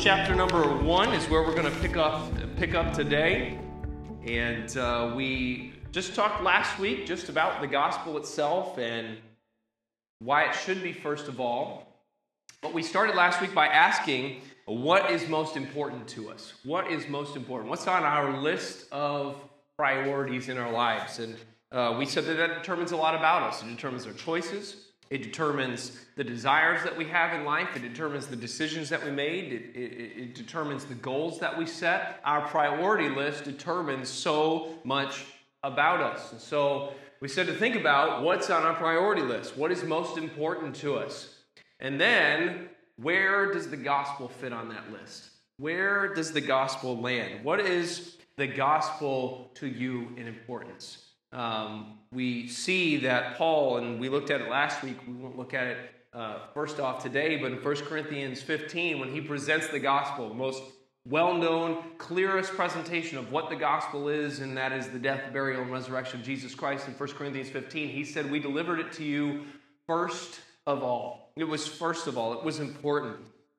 Chapter number one is where we're going to pick up pick up today, and uh, we just talked last week just about the gospel itself and why it should be first of all. But we started last week by asking what is most important to us. What is most important? What's on our list of priorities in our lives? And uh, we said that that determines a lot about us. It determines our choices. It determines the desires that we have in life. It determines the decisions that we made. It, it, it, determines the goals that we set. Our priority list determines so much about us. And so we said to think about what's on our priority list. What is most important to us? And then where does the gospel fit on that list? Where does the gospel land? What is the gospel to you in importance? Um, we see that Paul, and we looked at it last week, we won't look at it uh, first off today, but in 1 Corinthians 15, when he presents the gospel, most well known, clearest presentation of what the gospel is, and that is the death, burial, and resurrection of Jesus Christ in 1 Corinthians 15, he said, We delivered it to you first of all. It was first of all, it was important.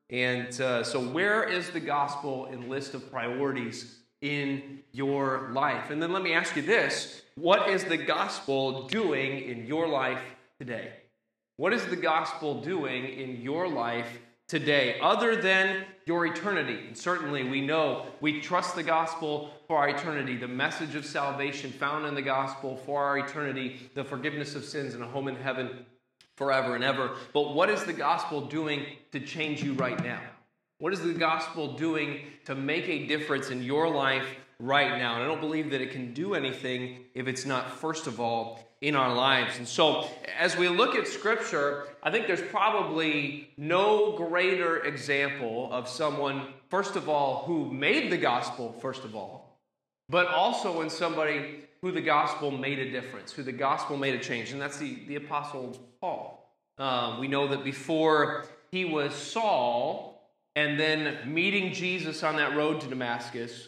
And uh, so, where is the gospel in list of priorities in your life? And then let me ask you this what is the gospel doing in your life today? What is the gospel doing in your life today, other than your eternity? And certainly, we know we trust the gospel for our eternity, the message of salvation found in the gospel for our eternity, the forgiveness of sins and a home in heaven forever and ever. But what is the gospel doing to change you right now? What is the gospel doing to make a difference in your life right now? And I don't believe that it can do anything if it's not, first of all, in our lives. And so, as we look at Scripture, I think there's probably no greater example of someone, first of all, who made the gospel, first of all, but also in somebody who the gospel made a difference, who the gospel made a change. And that's the, the Apostle Paul. Um, we know that before he was Saul, and then meeting Jesus on that road to Damascus,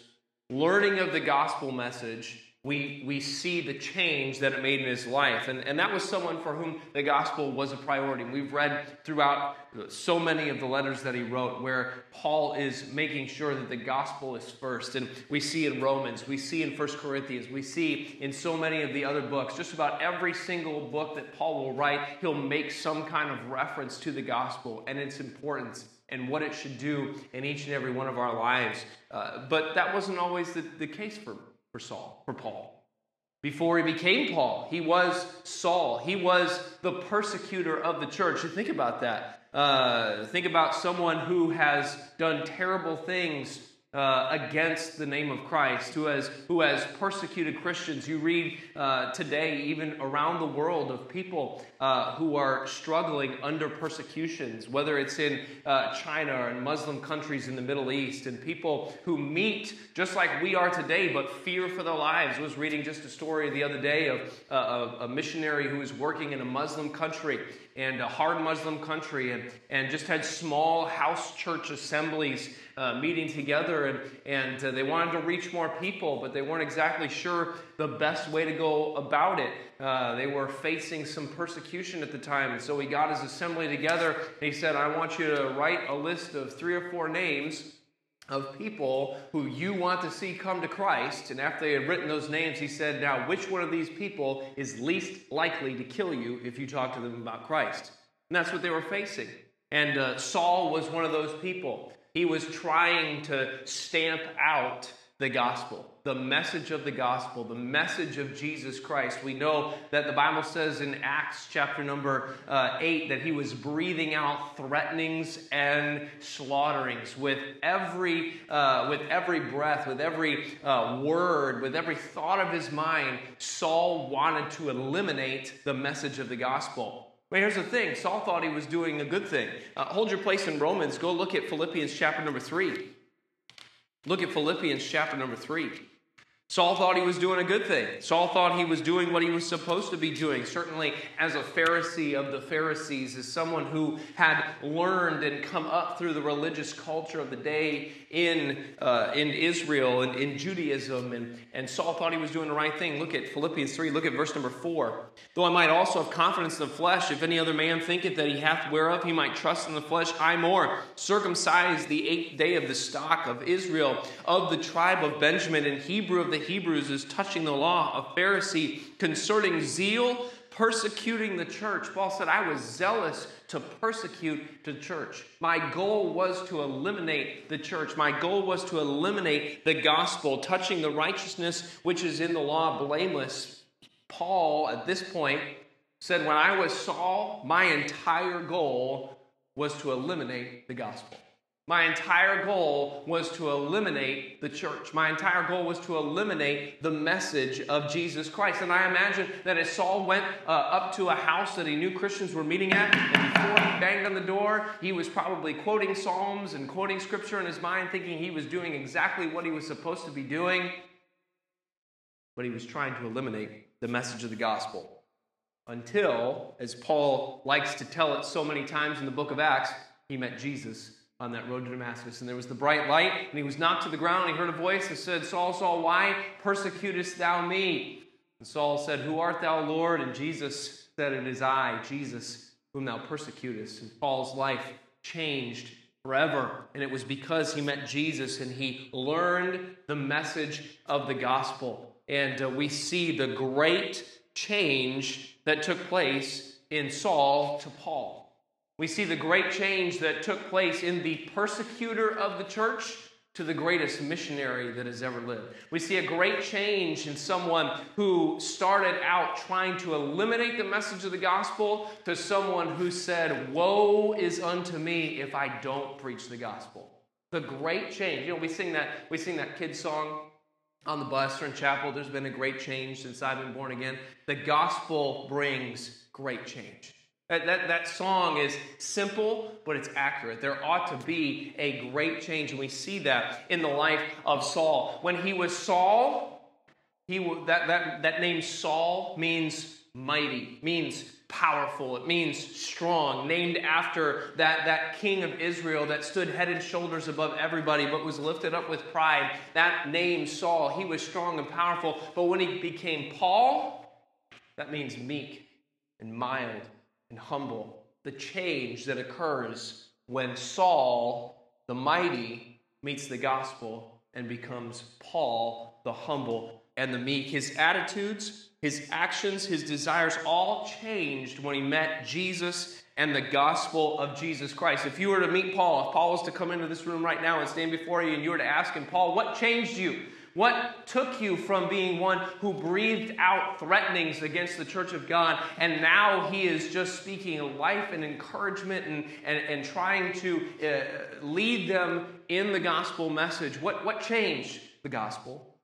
learning of the gospel message, we, we see the change that it made in his life. And, and that was someone for whom the gospel was a priority. We've read throughout so many of the letters that he wrote where Paul is making sure that the gospel is first. And we see in Romans, we see in First Corinthians, we see in so many of the other books, just about every single book that Paul will write, he'll make some kind of reference to the gospel and its importance and what it should do in each and every one of our lives. Uh, but that wasn't always the, the case for, for Saul, for Paul. Before he became Paul, he was Saul. He was the persecutor of the church. Think about that. Uh, think about someone who has done terrible things uh, against the name of Christ, who has, who has persecuted Christians. You read uh, today, even around the world, of people uh, who are struggling under persecutions, whether it's in uh, China or in Muslim countries in the Middle East, and people who meet just like we are today, but fear for their lives. I was reading just a story the other day of uh, a missionary who was working in a Muslim country and a hard Muslim country and, and just had small house church assemblies uh, meeting together and, and uh, they wanted to reach more people, but they weren't exactly sure the best way to go about it. Uh, they were facing some persecution at the time, and so he got his assembly together and he said, I want you to write a list of three or four names of people who you want to see come to Christ. And after they had written those names, he said, Now, which one of these people is least likely to kill you if you talk to them about Christ? And that's what they were facing. And uh, Saul was one of those people. He was trying to stamp out the gospel, the message of the gospel, the message of Jesus Christ. We know that the Bible says in Acts chapter number uh, 8 that he was breathing out threatenings and slaughterings with every, uh, with every breath, with every uh, word, with every thought of his mind. Saul wanted to eliminate the message of the gospel. But here's the thing Saul thought he was doing a good thing. Uh, hold your place in Romans. Go look at Philippians chapter number 3. Look at Philippians chapter number 3. Saul thought he was doing a good thing. Saul thought he was doing what he was supposed to be doing. Certainly, as a Pharisee of the Pharisees, as someone who had learned and come up through the religious culture of the day in, uh, in Israel and in Judaism. And, and Saul thought he was doing the right thing. Look at Philippians 3, look at verse number 4. Though I might also have confidence in the flesh, if any other man thinketh that he hath whereof he might trust in the flesh, I more, circumcised the eighth day of the stock of Israel, of the tribe of Benjamin, and Hebrew of the Hebrews, is touching the law, of Pharisee, concerning zeal, persecuting the church. Paul said, I was zealous to persecute the church. My goal was to eliminate the church. My goal was to eliminate the gospel, touching the righteousness which is in the law blameless. Paul, at this point, said, When I was Saul, my entire goal was to eliminate the gospel. My entire goal was to eliminate the church. My entire goal was to eliminate the message of Jesus Christ. And I imagine that as Saul went uh, up to a house that he knew Christians were meeting at, and before he banged on the door, he was probably quoting Psalms and quoting scripture in his mind, thinking he was doing exactly what he was supposed to be doing. But he was trying to eliminate the message of the gospel. Until, as Paul likes to tell it so many times in the book of Acts, he met Jesus on that road to Damascus. And there was the bright light, and he was knocked to the ground. And he heard a voice that said, Saul, Saul, why persecutest thou me? And Saul said, Who art thou, Lord? And Jesus said, It is I, Jesus, whom thou persecutest. And Paul's life changed forever. And it was because he met Jesus and he learned the message of the gospel. And uh, we see the great change that took place in Saul to Paul. We see the great change that took place in the persecutor of the church to the greatest missionary that has ever lived. We see a great change in someone who started out trying to eliminate the message of the gospel to someone who said, Woe is unto me if I don't preach the gospel. The great change. You know, we sing that, we sing that kid song on the bus or in chapel. There's been a great change since I've been born again. The gospel brings great change. That, that, that song is simple, but it's accurate. There ought to be a great change, and we see that in the life of Saul. When he was Saul, he, that, that, that name Saul means mighty, means powerful, it means strong, named after that, that king of Israel that stood head and shoulders above everybody but was lifted up with pride. That name Saul, he was strong and powerful. But when he became Paul, that means meek and mild and humble, the change that occurs when Saul, the mighty, meets the gospel and becomes Paul, the humble and the meek. His attitudes, his actions, his desires all changed when he met Jesus and the gospel of Jesus Christ. If you were to meet Paul, if Paul was to come into this room right now and stand before you and you were to ask him, Paul, what changed you? What took you from being one who breathed out threatenings against the church of God, and now he is just speaking life and encouragement and, and, and trying to uh, lead them in the gospel message? What, what changed the gospel?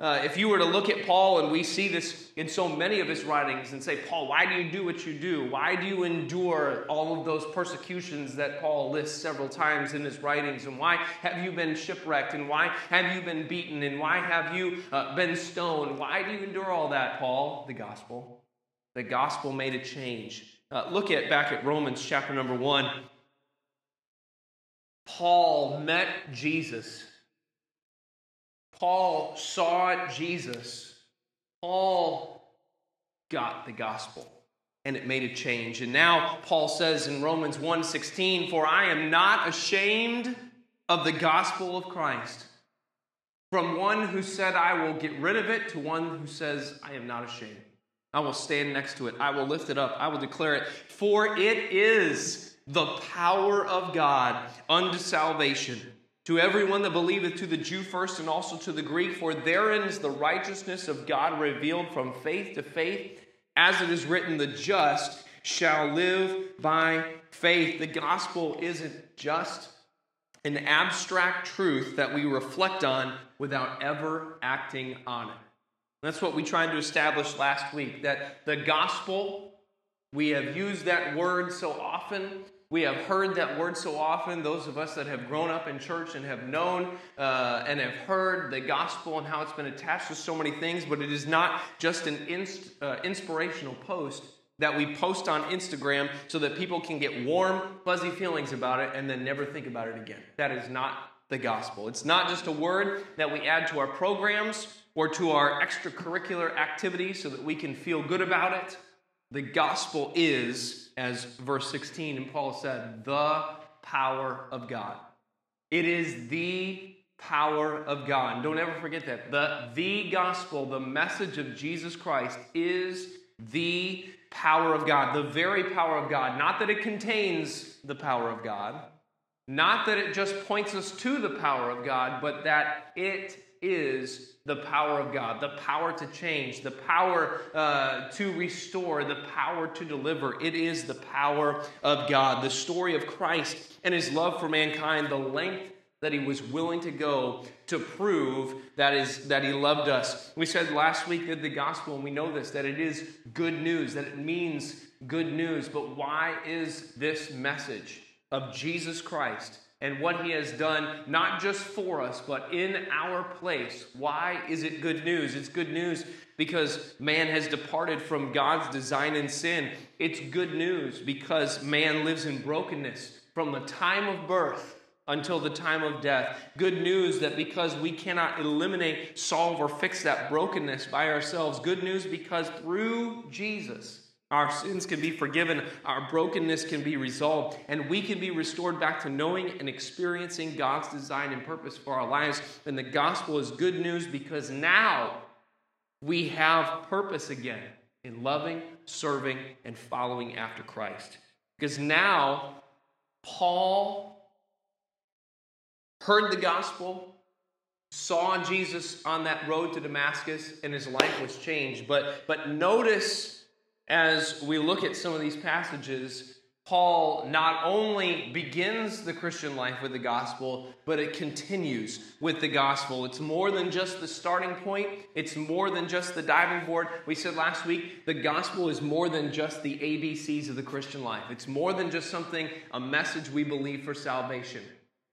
Uh, if you were to look at Paul, and we see this in so many of his writings, and say, Paul, why do you do what you do? Why do you endure all of those persecutions that Paul lists several times in his writings? And why have you been shipwrecked? And why have you been beaten? And why have you uh, been stoned? Why do you endure all that, Paul? The gospel. The gospel made a change. Uh, look at back at Romans chapter number one. Paul met Jesus Paul saw Jesus. Paul got the gospel and it made a change. And now Paul says in Romans 1:16, "For I am not ashamed of the gospel of Christ." From one who said, "I will get rid of it," to one who says, "I am not ashamed." I will stand next to it. I will lift it up. I will declare it. For it is the power of God unto salvation to everyone that believeth, to the Jew first and also to the Greek, for therein is the righteousness of God revealed from faith to faith, as it is written, the just shall live by faith. The gospel isn't just an abstract truth that we reflect on without ever acting on it. That's what we tried to establish last week that the gospel, we have used that word so often We have heard that word so often, those of us that have grown up in church and have known uh, and have heard the gospel and how it's been attached to so many things, but it is not just an inst- uh, inspirational post that we post on Instagram so that people can get warm, fuzzy feelings about it and then never think about it again. That is not the gospel. It's not just a word that we add to our programs or to our extracurricular activities so that we can feel good about it. The gospel is, as verse 16 and Paul said, the power of God. It is the power of God. Don't ever forget that. The, the gospel, the message of Jesus Christ, is the power of God, the very power of God. Not that it contains the power of God, not that it just points us to the power of God, but that it is the power of God, the power to change, the power uh, to restore, the power to deliver. It is the power of God. The story of Christ and his love for mankind, the length that he was willing to go to prove that is that he loved us. We said last week that the gospel, and we know this, that it is good news, that it means good news. But why is this message? of Jesus Christ and what he has done, not just for us, but in our place. Why is it good news? It's good news because man has departed from God's design and sin. It's good news because man lives in brokenness from the time of birth until the time of death. Good news that because we cannot eliminate, solve, or fix that brokenness by ourselves. Good news because through Jesus, our sins can be forgiven, our brokenness can be resolved, and we can be restored back to knowing and experiencing God's design and purpose for our lives. And the gospel is good news because now we have purpose again in loving, serving, and following after Christ. Because now Paul heard the gospel, saw Jesus on that road to Damascus, and his life was changed. But, but notice as we look at some of these passages, Paul not only begins the Christian life with the gospel, but it continues with the gospel. It's more than just the starting point, it's more than just the diving board. We said last week the gospel is more than just the ABCs of the Christian life, it's more than just something, a message we believe for salvation.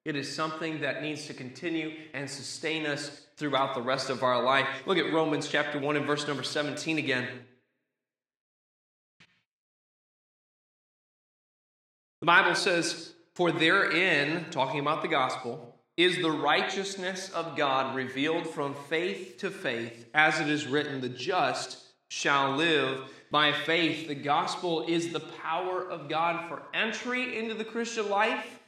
It is something that needs to continue and sustain us throughout the rest of our life. Look at Romans chapter 1 and verse number 17 again. The Bible says, For therein, talking about the gospel, is the righteousness of God revealed from faith to faith, as it is written, the just shall live by faith. The gospel is the power of God for entry into the Christian life,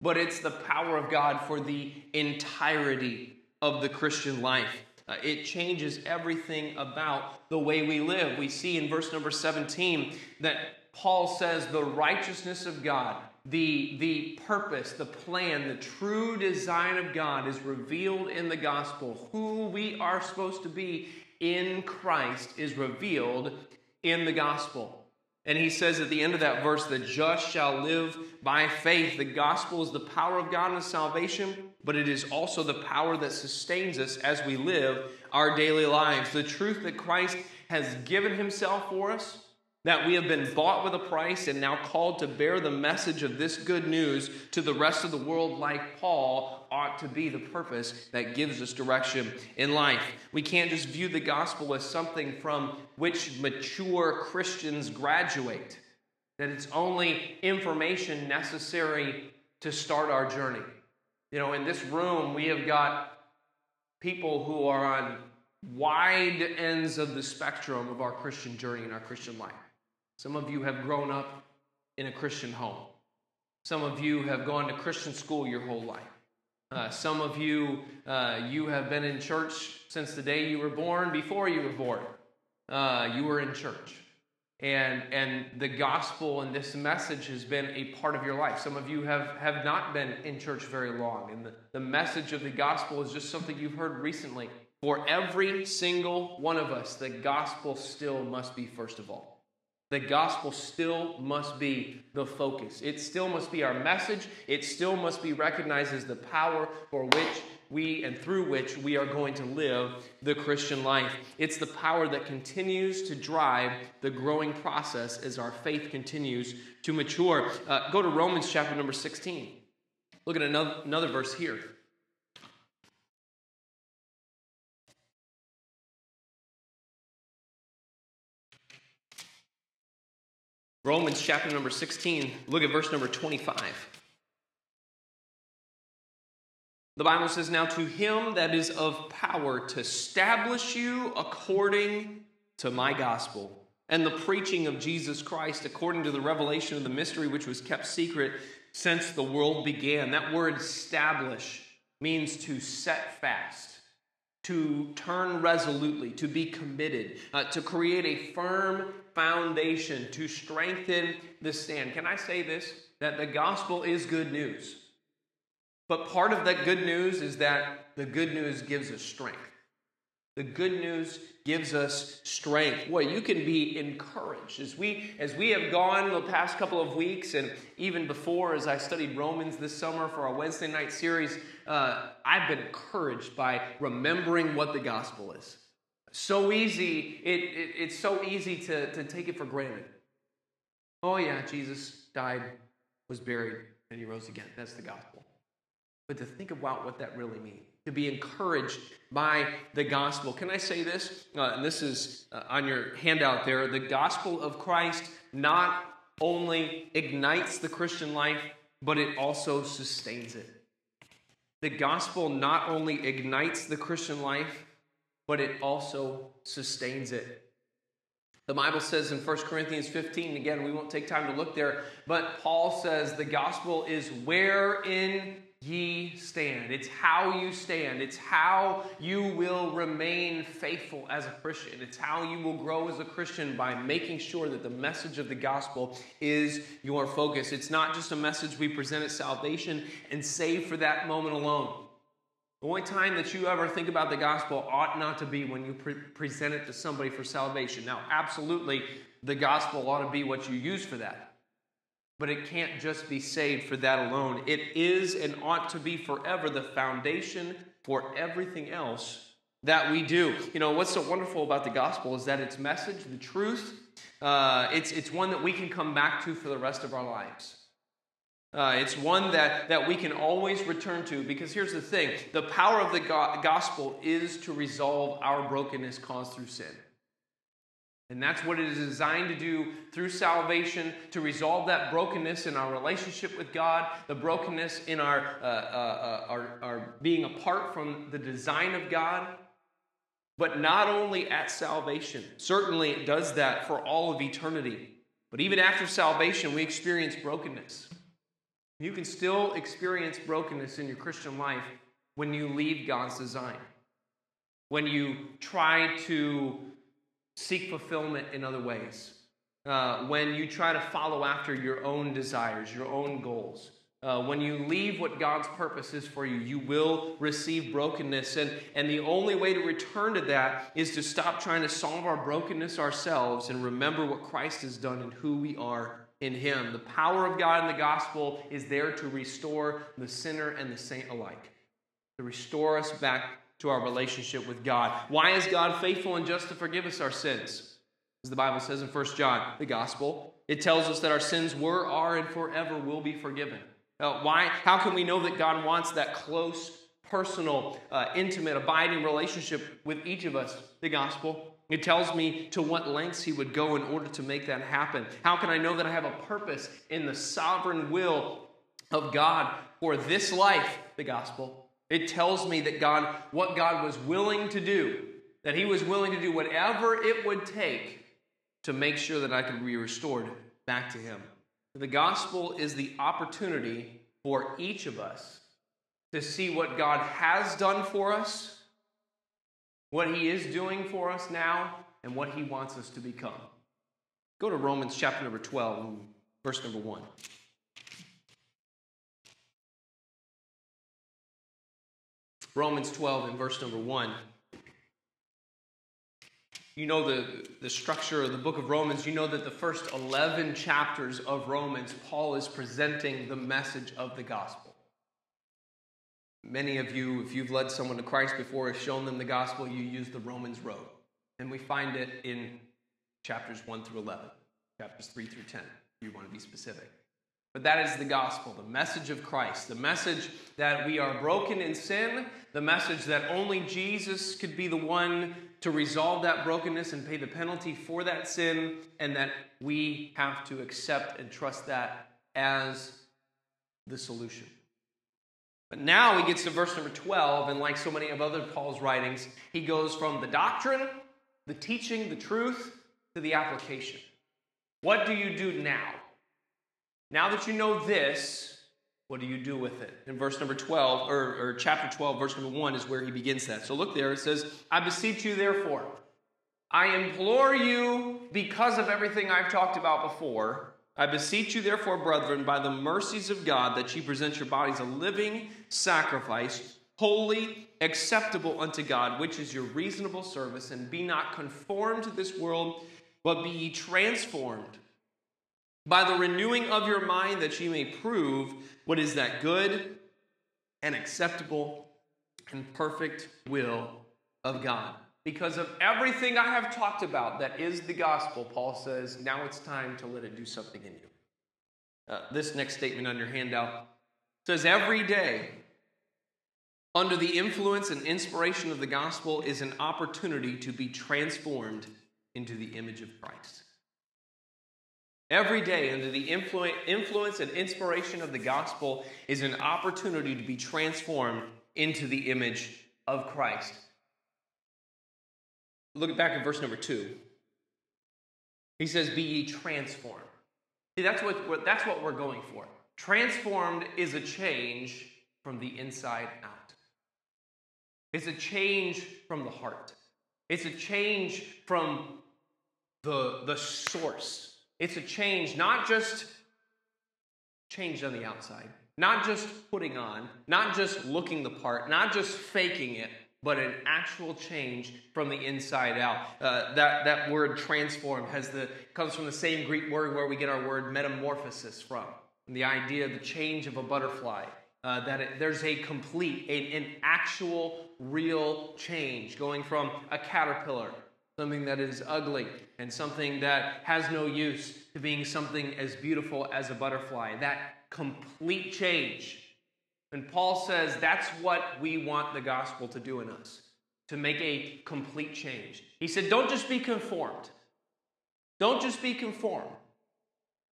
but it's the power of God for the entirety of the Christian life. Uh, it changes everything about the way we live. We see in verse number 17 that Paul says the righteousness of God, the, the purpose, the plan, the true design of God is revealed in the gospel. Who we are supposed to be in Christ is revealed in the gospel. And he says at the end of that verse, the just shall live by faith. The gospel is the power of God and salvation, but it is also the power that sustains us as we live our daily lives. The truth that Christ has given himself for us that we have been bought with a price and now called to bear the message of this good news to the rest of the world, like Paul, ought to be the purpose that gives us direction in life. We can't just view the gospel as something from which mature Christians graduate, that it's only information necessary to start our journey. You know, in this room, we have got people who are on wide ends of the spectrum of our Christian journey and our Christian life. Some of you have grown up in a Christian home. Some of you have gone to Christian school your whole life. Uh, some of you, uh, you have been in church since the day you were born. Before you were born, uh, you were in church. And, and the gospel and this message has been a part of your life. Some of you have, have not been in church very long. And the, the message of the gospel is just something you've heard recently. For every single one of us, the gospel still must be first of all. The gospel still must be the focus. It still must be our message. It still must be recognized as the power for which we and through which we are going to live the Christian life. It's the power that continues to drive the growing process as our faith continues to mature. Uh, go to Romans chapter number 16. Look at another, another verse here. Romans chapter number 16, look at verse number 25. The Bible says, Now to him that is of power to establish you according to my gospel and the preaching of Jesus Christ according to the revelation of the mystery which was kept secret since the world began. That word establish means to set fast, to turn resolutely, to be committed, uh, to create a firm foundation, to strengthen the stand. Can I say this? That the gospel is good news. But part of that good news is that the good news gives us strength. The good news gives us strength. Boy, you can be encouraged. As we as we have gone the past couple of weeks, and even before, as I studied Romans this summer for our Wednesday night series, uh, I've been encouraged by remembering what the gospel is. So easy, it, it, it's so easy to, to take it for granted. Oh, yeah, Jesus died, was buried, and he rose again. That's the gospel. But to think about what that really means to be encouraged by the gospel. Can I say this? Uh, and this is uh, on your handout there. The gospel of Christ not only ignites the Christian life, but it also sustains it. The gospel not only ignites the Christian life, but it also sustains it. The Bible says in 1 Corinthians 15, again, we won't take time to look there, but Paul says the gospel is wherein ye stand. It's how you stand. It's how you will remain faithful as a Christian. It's how you will grow as a Christian by making sure that the message of the gospel is your focus. It's not just a message we present at salvation and save for that moment alone. The only time that you ever think about the gospel ought not to be when you pre- present it to somebody for salvation. Now, absolutely, the gospel ought to be what you use for that. But it can't just be saved for that alone. It is and ought to be forever the foundation for everything else that we do. You know, what's so wonderful about the gospel is that its message, the truth, uh, it's, it's one that we can come back to for the rest of our lives. Uh, it's one that, that we can always return to because here's the thing the power of the go- gospel is to resolve our brokenness caused through sin. And that's what it is designed to do through salvation to resolve that brokenness in our relationship with God, the brokenness in our, uh, uh, uh, our, our being apart from the design of God. But not only at salvation, certainly it does that for all of eternity. But even after salvation, we experience brokenness. You can still experience brokenness in your Christian life when you leave God's design, when you try to seek fulfillment in other ways. Uh, when you try to follow after your own desires, your own goals. Uh, when you leave what God's purpose is for you, you will receive brokenness. And, and the only way to return to that is to stop trying to solve our brokenness ourselves and remember what Christ has done and who we are in Him. The power of God in the gospel is there to restore the sinner and the saint alike, to restore us back to our relationship with God. Why is God faithful and just to forgive us our sins? As the Bible says in 1 John, the gospel, it tells us that our sins were, are, and forever will be forgiven. Now, why? How can we know that God wants that close, personal, uh, intimate, abiding relationship with each of us? The gospel. It tells me to what lengths he would go in order to make that happen. How can I know that I have a purpose in the sovereign will of God for this life? The gospel. It tells me that God, what God was willing to do, that He was willing to do whatever it would take to make sure that I could be restored back to Him. The gospel is the opportunity for each of us to see what God has done for us, what He is doing for us now, and what He wants us to become. Go to Romans chapter number 12, verse number 1. Romans 12 and verse number 1. You know the, the structure of the book of Romans. You know that the first 11 chapters of Romans, Paul is presenting the message of the gospel. Many of you, if you've led someone to Christ before, have shown them the gospel, you use the Romans road. And we find it in chapters 1 through 11, chapters 3 through 10, if you want to be specific. But that is the gospel, the message of Christ, the message that we are broken in sin, the message that only Jesus could be the one to resolve that brokenness and pay the penalty for that sin, and that we have to accept and trust that as the solution. But now he gets to verse number 12, and like so many of other Paul's writings, he goes from the doctrine, the teaching, the truth, to the application. What do you do now? Now that you know this, what do you do with it? In verse number 12, or, or chapter 12, verse number 1 is where he begins that. So look there, it says, I beseech you, therefore, I implore you, because of everything I've talked about before, I beseech you, therefore, brethren, by the mercies of God, that ye present your bodies a living sacrifice, holy, acceptable unto God, which is your reasonable service, and be not conformed to this world, but be ye transformed by the renewing of your mind, that you may prove what is that good and acceptable and perfect will of God. Because of everything I have talked about that is the gospel, Paul says, now it's time to let it do something in you. Uh, this next statement on your handout says, Every day, under the influence and inspiration of the gospel, is an opportunity to be transformed into the image of Christ. Every day, under the influence and inspiration of the gospel, is an opportunity to be transformed into the image of Christ. Look back at verse number two. He says, Be ye transformed. See, that's what, that's what we're going for. Transformed is a change from the inside out, it's a change from the heart, it's a change from the, the source. It's a change, not just changed on the outside, not just putting on, not just looking the part, not just faking it, but an actual change from the inside out. Uh, that, that word transform has the, comes from the same Greek word where we get our word metamorphosis from. The idea of the change of a butterfly. Uh, that it, there's a complete, a, an actual, real change going from a caterpillar, something that is ugly and something that has no use, to being something as beautiful as a butterfly. That complete change and Paul says that's what we want the gospel to do in us, to make a complete change. He said, don't just be conformed. Don't just be conformed.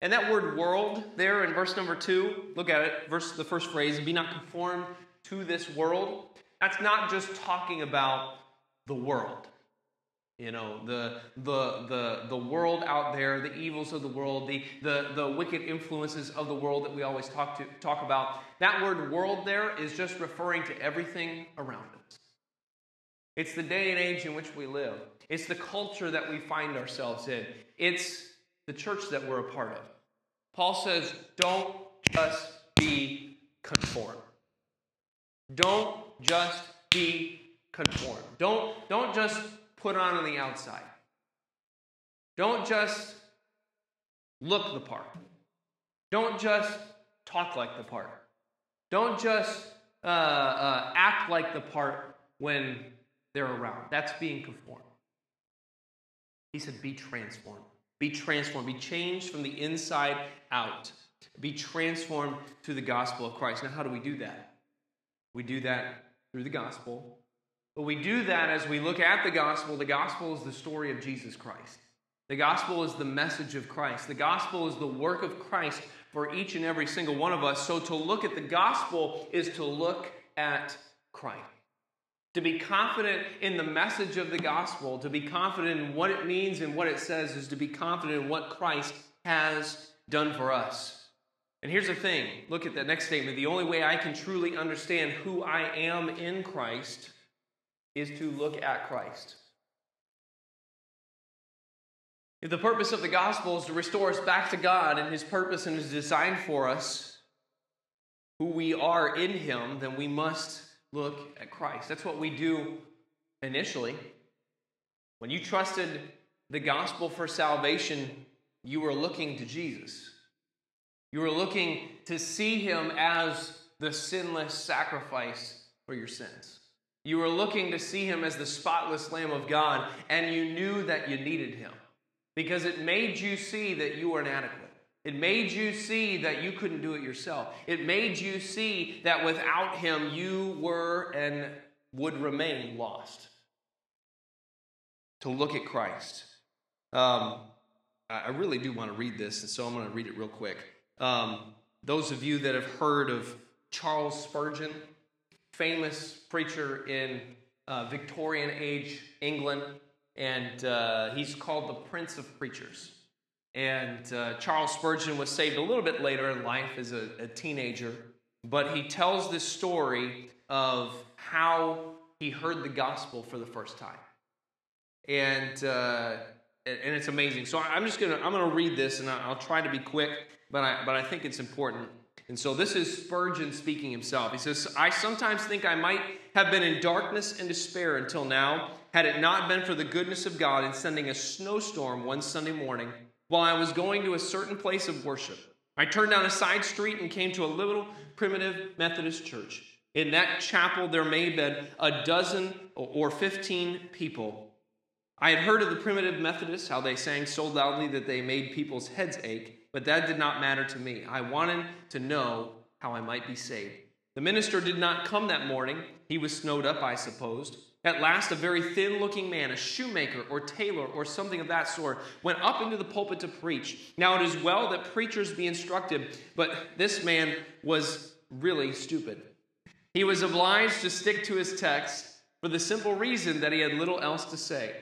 And that word world there in verse number two, look at it, verse the first phrase, be not conformed to this world. That's not just talking about the world. You know, the, the, the, the world out there, the evils of the world, the, the, the wicked influences of the world that we always talk, to, talk about. That word world there is just referring to everything around us. It's the day and age in which we live, it's the culture that we find ourselves in, it's the church that we're a part of. Paul says, don't just be conformed. Don't just be conformed. Don't, don't just put on on the outside. Don't just look the part. Don't just talk like the part. Don't just uh, uh, act like the part when they're around. That's being conformed. He said, Be transformed. Be transformed. Be changed from the inside out. Be transformed through the gospel of Christ. Now, how do we do that? We do that through the gospel but we do that as we look at the gospel. The gospel is the story of Jesus Christ. The gospel is the message of Christ. The gospel is the work of Christ for each and every single one of us. So to look at the gospel is to look at Christ. To be confident in the message of the gospel, to be confident in what it means and what it says, is to be confident in what Christ has done for us. And here's the thing look at that next statement. The only way I can truly understand who I am in Christ is to look at Christ. If the purpose of the gospel is to restore us back to God and his purpose and his design for us, who we are in him, then we must look at Christ. That's what we do initially. When you trusted the gospel for salvation, you were looking to Jesus. You were looking to see him as the sinless sacrifice for your sins. You were looking to see him as the spotless Lamb of God, and you knew that you needed him because it made you see that you were inadequate. It made you see that you couldn't do it yourself. It made you see that without him, you were and would remain lost. To look at Christ. Um, I really do want to read this, and so I'm going to read it real quick. Um, those of you that have heard of Charles Spurgeon, famous preacher in uh, Victorian age England, and uh, he's called the Prince of Preachers. And uh, Charles Spurgeon was saved a little bit later in life as a, a teenager, but he tells this story of how he heard the gospel for the first time. And, uh, and it's amazing. So I'm just gonna I'm gonna read this, and I'll try to be quick, but I but I think it's important. And so this is Spurgeon speaking himself. He says, I sometimes think I might have been in darkness and despair until now, had it not been for the goodness of God in sending a snowstorm one Sunday morning while I was going to a certain place of worship. I turned down a side street and came to a little primitive Methodist church. In that chapel, there may have been a dozen or 15 people. I had heard of the primitive Methodists, how they sang so loudly that they made people's heads ache. But that did not matter to me. I wanted to know how I might be saved. The minister did not come that morning. He was snowed up, I supposed. At last, a very thin looking man, a shoemaker or tailor or something of that sort, went up into the pulpit to preach. Now, it is well that preachers be instructed, but this man was really stupid. He was obliged to stick to his text for the simple reason that he had little else to say.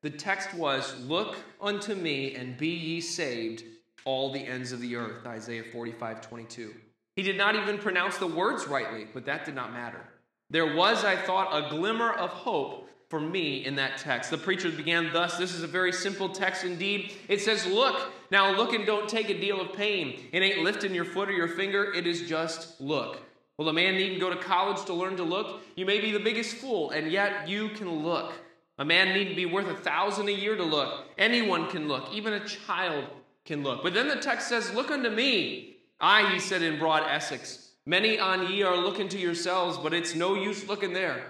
The text was, Look unto me and be ye saved all the ends of the earth, Isaiah 45 22. He did not even pronounce the words rightly, but that did not matter. There was, I thought, a glimmer of hope for me in that text. The preacher began thus This is a very simple text indeed. It says, Look, now look and don't take a deal of pain. It ain't lifting your foot or your finger, it is just look. Well, a man needn't go to college to learn to look. You may be the biggest fool, and yet you can look. A man needn't be worth a thousand a year to look. Anyone can look, even a child can look. But then the text says, Look unto me. I, he said in broad Essex, many on ye are looking to yourselves, but it's no use looking there.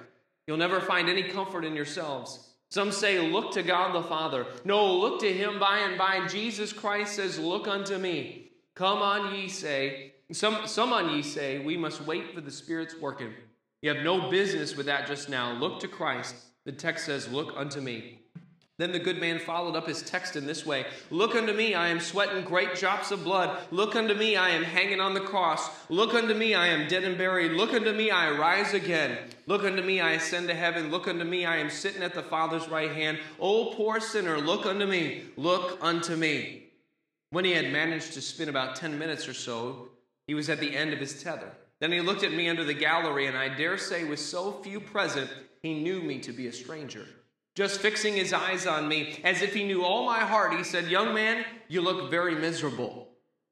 You'll never find any comfort in yourselves. Some say, Look to God the Father. No, look to him by and by. Jesus Christ says, Look unto me. Come on, ye say. Some, some on ye say, We must wait for the Spirit's working. You have no business with that just now. Look to Christ. The text says, Look unto me. Then the good man followed up his text in this way Look unto me, I am sweating great drops of blood. Look unto me, I am hanging on the cross. Look unto me, I am dead and buried. Look unto me, I rise again. Look unto me, I ascend to heaven. Look unto me, I am sitting at the Father's right hand. O poor sinner, look unto me. Look unto me. When he had managed to spin about 10 minutes or so, he was at the end of his tether. Then he looked at me under the gallery, and I dare say, with so few present, he knew me to be a stranger just fixing his eyes on me as if he knew all my heart. He said, Young man, you look very miserable.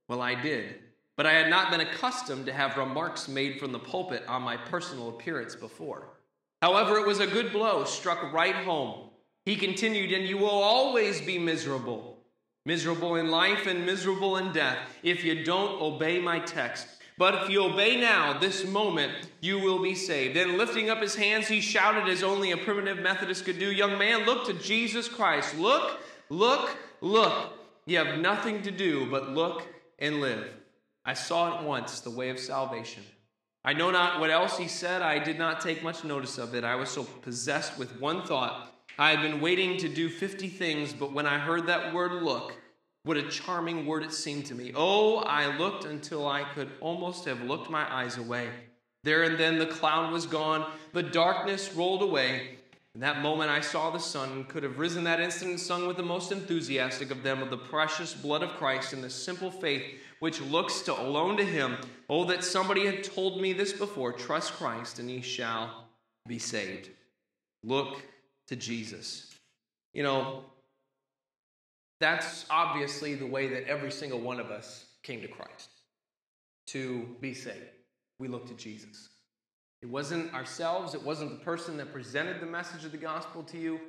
Well, I did. But I had not been accustomed to have remarks made from the pulpit on my personal appearance before. However, it was a good blow, struck right home. He continued, And you will always be miserable. Miserable in life and miserable in death if you don't obey my text. But if you obey now, this moment, you will be saved. Then, lifting up his hands, he shouted as only a primitive Methodist could do Young man, look to Jesus Christ. Look, look, look. You have nothing to do but look and live. I saw at once the way of salvation. I know not what else he said. I did not take much notice of it. I was so possessed with one thought. I had been waiting to do 50 things, but when I heard that word look, what a charming word it seemed to me. Oh, I looked until I could almost have looked my eyes away. There and then the cloud was gone, the darkness rolled away. In that moment I saw the sun, could have risen that instant and sung with the most enthusiastic of them of the precious blood of Christ and the simple faith which looks to alone to him. Oh, that somebody had told me this before. Trust Christ and ye shall be saved. Look to Jesus. You know, that's obviously the way that every single one of us came to Christ to be saved. We looked to Jesus. It wasn't ourselves, it wasn't the person that presented the message of the gospel to you.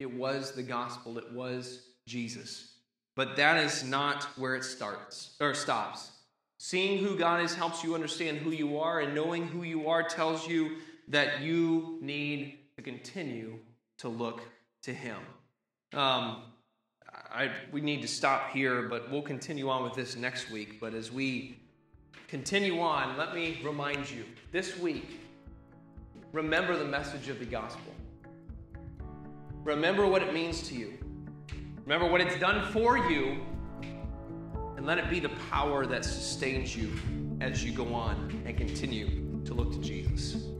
It was the gospel, it was Jesus. But that is not where it starts or stops. Seeing who God is helps you understand who you are, and knowing who you are tells you that you need to continue to look to Him. Um, I, we need to stop here, but we'll continue on with this next week. But as we continue on, let me remind you this week, remember the message of the gospel. Remember what it means to you. Remember what it's done for you, and let it be the power that sustains you as you go on and continue to look to Jesus.